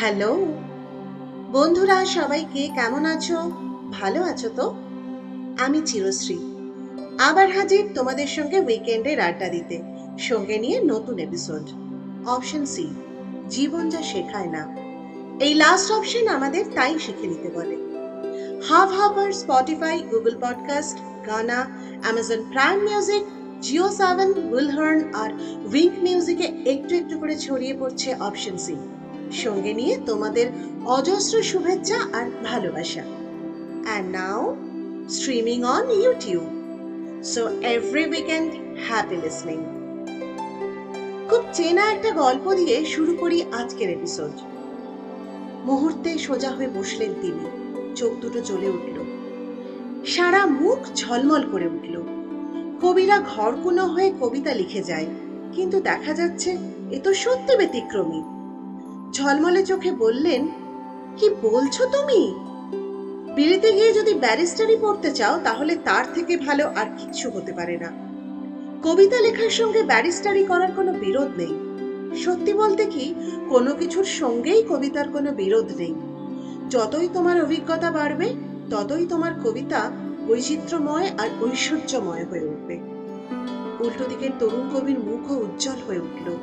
Hello. বন্ধুরা, সবাইকে কেমন আছো? ভালো আছো তো? আমি চিরশ্রী। আবার হাজির তোমাদের সঙ্গে উইকেন্ডের আড্ডা দিতে, সঙ্গে নিয়ে নতুন এপিসোড অপশন সি জীবন যা শেখায় না। এই লাস্ট অপশন আমাদের তাই শিখে নিতে বলে। হাব হাবার Spotify Google podcast Gaana Amazon prime music JioSaavn উইলহার্ন আর উইঙ্ক মিউজিকে একটু একটু করে ছড়িয়ে পড়ছে অপশন সি সঙ্গে নিয়ে তোমাদের অজস্র শুভেচ্ছা আর ভালোবাসা। And now streaming on YouTube so every weekend happy listening খুব চেনা একটা গল্প দিয়ে শুরু করি আজকের এপিসোড মুহূর্তে সোজা হয়ে বসলেন তিনি। চোখ দুটো জ্বলে উঠল। সারা মুখ ঝলমল করে উঠল। কবিরা ঘরকুনো হয়ে কবিতা লিখে যায়। কিন্তু দেখা যাচ্ছে, এ তো সত্যি ব্যতিক্রমী। ঝলমলে চোখে বললেন, কি বলছো তুমি? বিলিতে গিয়ে যদি ব্যারিস্টারি পড়তে চাও, তাহলে তার থেকে ভালো আর কিচ্ছু হতে পারে না। কবিতা লেখার সঙ্গে ব্যারিস্টারি করার কোনো বিরোধ নেই। সত্যি বলতে কি, কোনো কিছুর সঙ্গেই কবিতার কোনো বিরোধ নেই। যতই তোমার অভিজ্ঞতা বাড়বে, ততই তোমার কবিতা বৈচিত্র্যময় আর ঐশ্বর্যময় হয়ে উঠবে। উল্টো দিকের তরুণ কবির মুখও উজ্জ্বল হয়ে উঠল।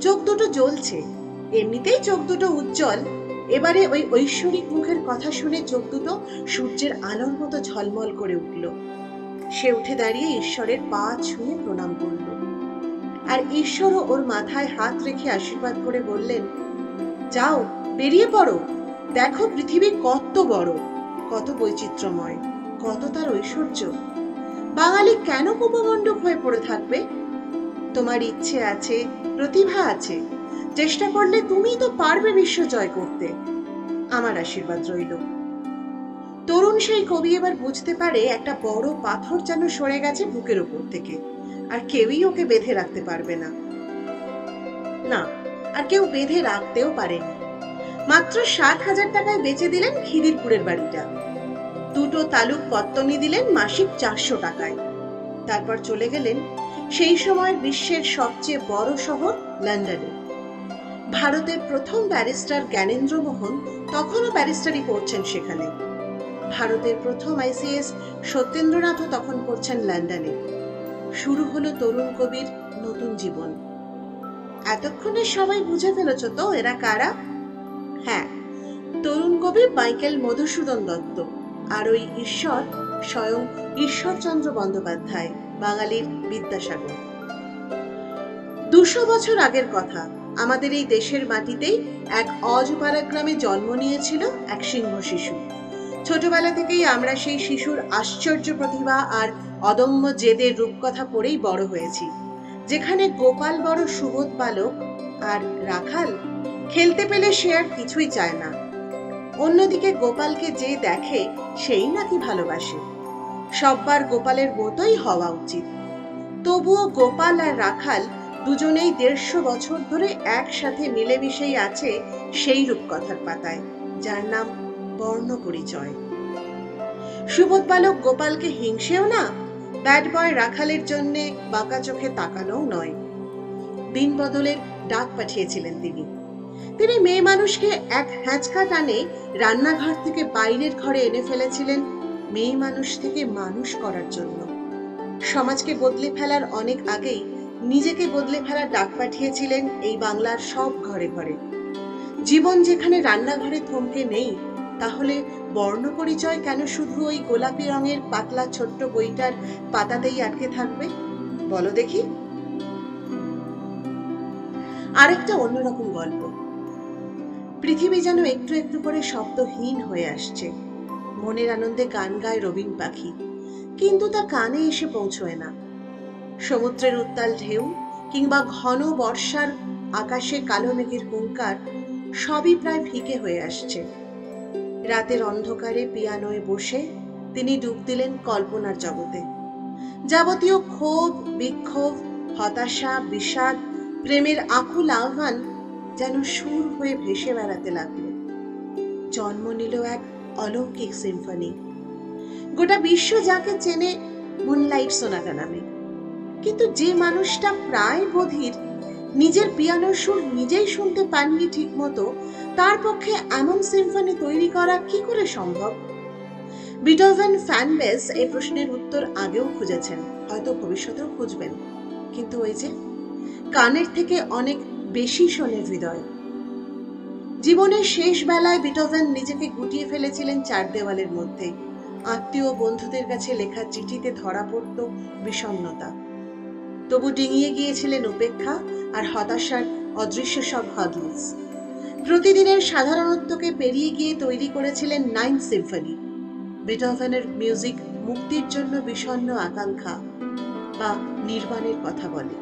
চোখ দুটো জ্বলছে। এমনিতেই চোখ দুটো উজ্জ্বল। এবারে ওই ঐশ্বরিক মুখের কথা শুনে চোখ দুটো সূর্যের আলোর মতো ঝলমল করে উঠল। সে উঠে দাঁড়িয়ে ঈশ্বরের পা ছুঁয়ে প্রণাম করল। আর ঈশ্বরও ওর মাথায় হাত রেখে আশীর্বাদ করে বললেন, যাও, বেরিয়ে পড়ো। দেখো পৃথিবী কত বড়, কত বৈচিত্র্যময়, কত তার ঐশ্বর্য। বাঙালি কেন কুপমণ্ডক হয়ে পড়ে থাকবে? তোমার ইচ্ছে আছে, প্রতিভা আছে চেষ্টা করলে তুমি তো পারবে বিশ্ব জয় করতে। আমার আশীর্বাদ রইল। তরুণ সেই কবি এবার বুঝতে পারে একটা বড় পাথর যেন সরে গেছে বুকের উপর থেকে, আর কেউই ওকে বেঁধে রাখতে পারবে না। না, আর কেউ বেঁধে রাখতেও পারেনি। মাত্র সাত হাজার টাকায় বেচে দিলেন খিদিরপুরের বাড়িটা। দুটো তালুক কত্তনি দিলেন মাসিক চারশো টাকায়। তারপর চলে গেলেন সেই সময় বিশ্বের সবচেয়ে বড় শহর লন্ডনে। ভারতের প্রথম ব্যারিস্টার জ্ঞানেন্দ্র মোহন তখনও ব্যারিস্টারি পড়ছেন সেখানে। ভারতের প্রথম আইসিএস সত্যেন্দ্রনাথও তখন পড়ছেন লন্ডনে। শুরু হলো তরুণ কবির নতুন জীবন। এতক্ষণে সবাই বুঝে ফেলেছ তো এরা কারা? হ্যাঁ তরুণ কবি মাইকেল মধুসূদন দত্ত আর ওই ঈশ্বর স্বয়ং ঈশ্বরচন্দ্র বন্দ্যোপাধ্যায়, বাঙালির বিদ্যাসাগর। দুশো বছর আগের কথা আমাদের এই দেশের মাটিতেই এক অজপাড়া গ্রামে জন্ম নিয়েছিল এক সিংহ শিশু। ছোটবেলা থেকেই আমরা সেই শিশুর আশ্চর্য প্রতিভা আর অদম্য জেদের রূপকথা পড়েই বড় হয়েছি। যেখানে গোপাল বড় সুবোধ বালক আর রাখাল খেলতে পেলে সে আর কিছুই চায় না। অন্যদিকে গোপালকে যে দেখে সেই নাকি ভালোবাসে। সববার গোপালের মতোই হওয়া উচিত। তবুও গোপাল আর রাখাল দুজনেই দেড়শো বছর ধরে একসাথে মিলেমিশেই আছে সেই রূপকথার পাতায়, যার নাম বর্ণ পরিচয় সুবোধ বালক গোপালকে হিংসেও না, ব্যাড বয় রাখালের জন্য বাঁকা চোখে তাকানোও নয়। দিন বদলের ডাক পাঠিয়েছিলেন তিনি। তিনি মেয়ে মানুষকে এক হ্যাঁচকা টানে রান্নাঘর থেকে বাইরের ঘরে এনে ফেলেছিলেন মেয়ে মানুষ থেকে মানুষ করার জন্য। সমাজকে বদলে ফেলার অনেক আগেই নিজেকে বদলে ফেলার ডাক পাঠিয়েছিলেন এই বাংলার সব ঘরে ঘরে। জীবন যেখানে রান্নাঘরে থমকে নেই, তাহলে বর্ণ পরিচয় কেন শুধু ওই গোলাপি রঙের পাতলা ছোট্ট বইটার পাতাতেই আটকে থাকবে? বলো দেখি। আরেকটা অন্যরকম গল্প। পৃথিবী যেন একটু একটু করে শব্দহীন হয়ে আসছে। মনের আনন্দে গান গায় রবীন পাখি। কিন্তু তা কানে এসে পৌঁছয় না। সমুদ্রের উত্তাল ঢেউ কিংবা ঘন বর্ষার আকাশে কালো মেঘের হুঙ্কার সবই প্রায় ফিকে হয়ে আসছে। রাতের অন্ধকারে পিয়ানোয় বসে তিনি ডুব দিলেন কল্পনার জগতে। যাবতীয় ক্ষোভ, বিক্ষোভ, হতাশা, বিষাদ, প্রেমের আকুল আহ্বান যেন সুর হয়ে ভেসে বেড়াতে লাগল। জন্ম নিল এক অলৌকিক সিম্ফনি। গোটা বিশ্ব যাকে চেনে মুনলাইট সোনাটা নামে। কিন্তু যে মানুষটা প্রায় বধির নিজের পিয়ানোর সুর নিজেই শুনতে পাননি ঠিক মতো তার পক্ষে এমন সিম্ফনি তৈরি করা কি করে সম্ভব? বিটোভেন ফ্যান বেস এই প্রশ্নের উত্তর আগেও খুঁজেছেন, হয়তো ভবিষ্যতেও খুঁজবেন। কিন্তু ওই যে, কানের থেকে অনেক বেশি শোনে হৃদয়। জীবনের শেষ বেলায় বিটোভেন নিজেকে গুটিয়ে ফেলেছিলেন চার দেওয়ালের মধ্যে। আত্মীয় বন্ধুদের কাছে লেখা চিঠিতে ধরা পড়ত বিষণ্ণতা। তবু ডিঙিয়ে গিয়েছিলেন উপেক্ষা আর হতাশার অদৃশ্য সব হডলস প্রতিদিনের সাধারণত্বকে পেরিয়ে গিয়ে তৈরি করেছিলেন নাইন সিম্ফনি। বিটোভেনের মিউজিক মুক্তির জন্য বিষণ্ণ আকাঙ্ক্ষা বা নির্বাণের কথা বলে।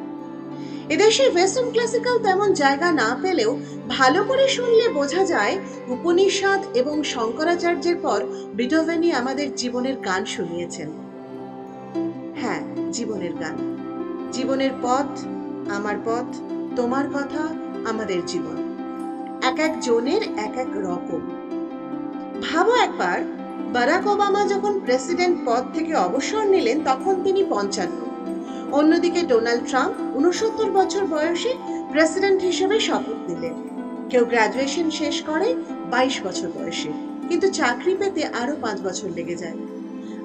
এদেশে ওয়েস্টার্ন ক্লাসিক্যাল তেমন জায়গা না পেলেও ভালো করে শুনলে বোঝা যায় উপনিষদ এবং শঙ্করাচার্যের পর বিটোভেনই আমাদের জীবনের গান শুনিয়েছেন। হ্যাঁ জীবনের গান। জীবনের পথ, আমার পথ, তোমার কথা, আমাদের জীবন। এক এক জনের এক এক রকম। ভাবো একবার, বারাক ওবামা যখন প্রেসিডেন্ট পদ থেকে অবসর নিলেন, তখন তিনি পঞ্চান্ন। অন্যদিকে ডোনাল্ড ট্রাম্প উনসত্তর বছর বয়সে প্রেসিডেন্ট হিসেবে শপথ নিলেন। কেউ গ্রাজুয়েশন শেষ করে বাইশ বছর বয়সে, কিন্তু চাকরি পেতে আরও পাঁচ বছর লেগে যায়।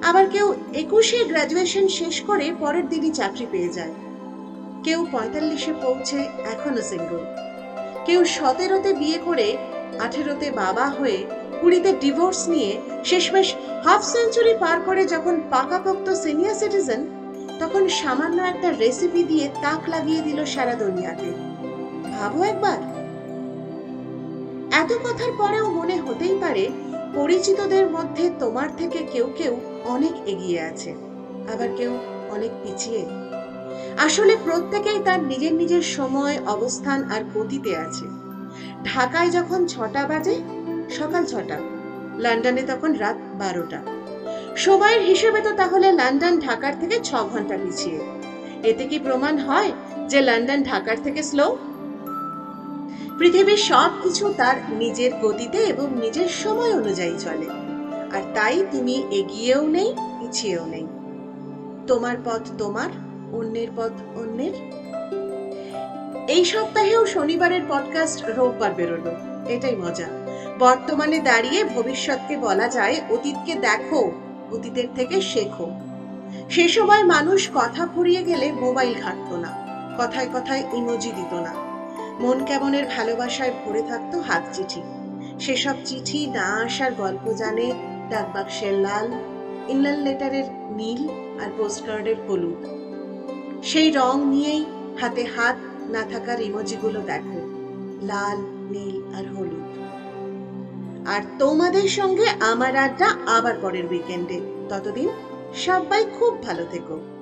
আবার কেউ একুশে গ্রাজুয়েশন শেষ করে পরের দিনই চাকরি পেয়ে যায়। কেউ পঁয়তাল্লিশে পৌঁছে এখনও সিঙ্গল কেউ সতেরোতে বিয়ে করে আঠেরোতে বাবা হয়ে কুড়িতে ডিভোর্স নিয়ে শেষমেশ হাফ সেঞ্চুরি পার করে যখন পাকাপোক্ত সিনিয়র সিটিজেন তখন সামান্য একটা রেসিপি দিয়ে তাক লাগিয়ে দিল সারা দুনিয়াতে। ভাবো একবার। এত কথার পরেও মনে হতেই পারে পরিচিতদের মধ্যে তোমার থেকে কেউ কেউ অনেক এগিয়ে আছে, আবার কেউ অনেক পিছিয়ে। আসলে প্রত্যেকেই তার নিজের নিজের সময়, অবস্থান আর গতিতে আছে। ঢাকায় যখন ছটা বাজে, সকাল ছটা, লন্ডনে তখন রাত বারোটা। সময়ের হিসেবে তো তাহলে লন্ডন ঢাকার থেকে ছ ঘণ্টা পিছিয়ে। এতে কি প্রমাণ হয় যে লন্ডন ঢাকার থেকে স্লো পৃথিবীর সব কিছু তার নিজের গতিতে এবং নিজের সময় অনুযায়ী চলে। আর তাই তুমি এগিয়েও নেই, পিছিয়েও নেই। তোমার পথ তোমার, অন্যের পথ অন্যের। এই সপ্তাহেও শনিবারের পডকাস্ট রোববার বেরোলো। এটাই মজা। বর্তমানে দাঁড়িয়ে ভবিষ্যৎকে বলা যায় অতীতকে দেখো, অতীতের থেকে শেখো। সে সময় মানুষ কথা ফুরিয়ে গেলে মোবাইল ঘাঁটতো না। কথায় কথায় ইমোজি দিত না। মন কেমনের ভালোবাসায় ভরে থাকতো হাত চিঠি। সেসব চিঠি না আসার গল্প জানে ডাকবাক্সের লাল ইনলাল লেটারের নীল আর পোস্টকার্ডের হলুদ। সেই রং নিয়েই হাতে হাত না থাকার ইমোজিগুলো দেখো, লাল, নীল আর হলুদ। আর তোমাদের সঙ্গে আমার আড্ডা আবার পরের উইকেন্ডে ততদিন সবাই খুব ভালো থেকো।